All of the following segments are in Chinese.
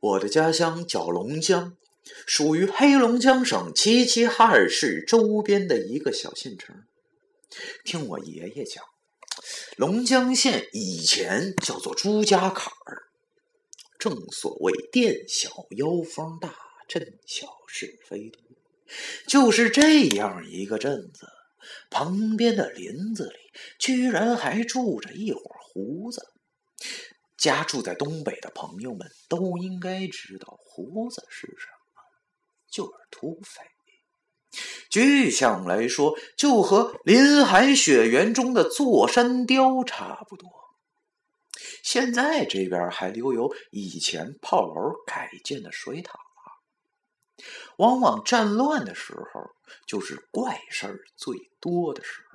我的家乡叫龙江，属于黑龙江省齐齐哈尔市周边的一个小县城。听我爷爷讲，龙江县以前叫做朱家坎儿。正所谓店小妖风大，镇小是非多。就是这样一个镇子，旁边的林子里居然还住着一伙胡子。家住在东北的朋友们都应该知道，胡子是什么，就是土匪。具象来说，就和林海雪原中的座山雕差不多。现在这边还留有以前炮楼改建的水塔，往往战乱的时候，就是怪事儿最多的时候。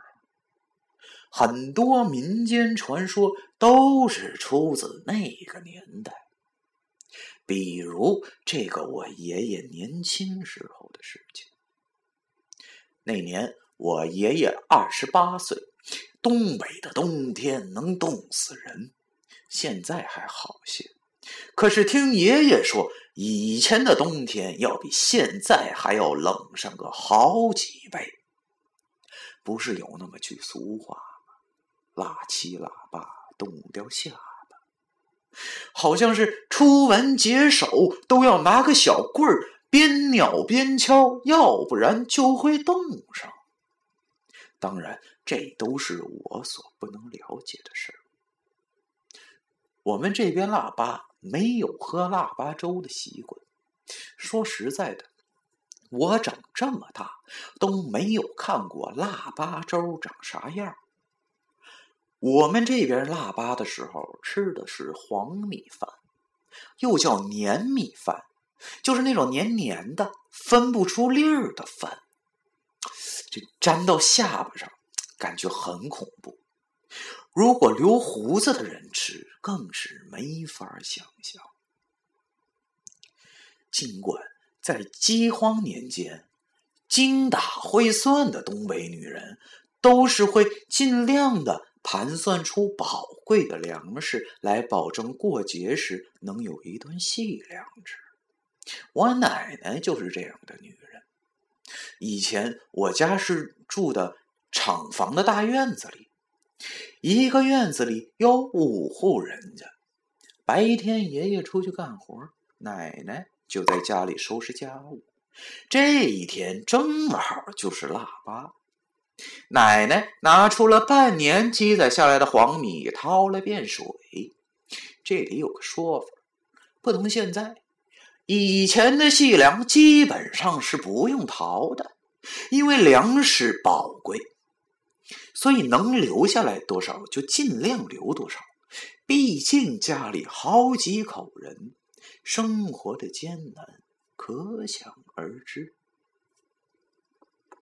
很多民间传说都是出自那个年代，比如这个我爷爷年轻时候的事情。那年我爷爷二十八岁，东北的冬天能冻死人，现在还好些，可是听爷爷说，以前的冬天要比现在还要冷上个好几倍。不是有那么句俗话？拉起喇叭，冻掉下巴，好像是出门解手都要拿个小棍儿，边扭边敲，要不然就会冻上。当然，这都是我所不能了解的事。我们这边腊八没有喝腊八粥的习惯。说实在的，我长这么大都没有看过腊八粥长啥样。我们这边腊八的时候吃的是黄米饭，又叫黏米饭，就是那种黏黏的、分不出粒儿的饭。这粘到下巴上，感觉很恐怖。如果留胡子的人吃，更是没法想象。尽管在饥荒年间，精打会算的东北女人都是会尽量的。盘算出宝贵的粮食来，保证过节时能有一顿细粮吃。我奶奶就是这样的女人。以前我家是住的厂房的大院子里，一个院子里有五户人家。白天爷爷出去干活，奶奶就在家里收拾家务。这一天正好就是腊八。奶奶拿出了半年积攒下来的黄米，掏了遍水。这里有个说法，不同现在。以前的细粮基本上是不用淘的，因为粮食宝贵，所以能留下来多少就尽量留多少。毕竟家里好几口人，生活的艰难可想而知。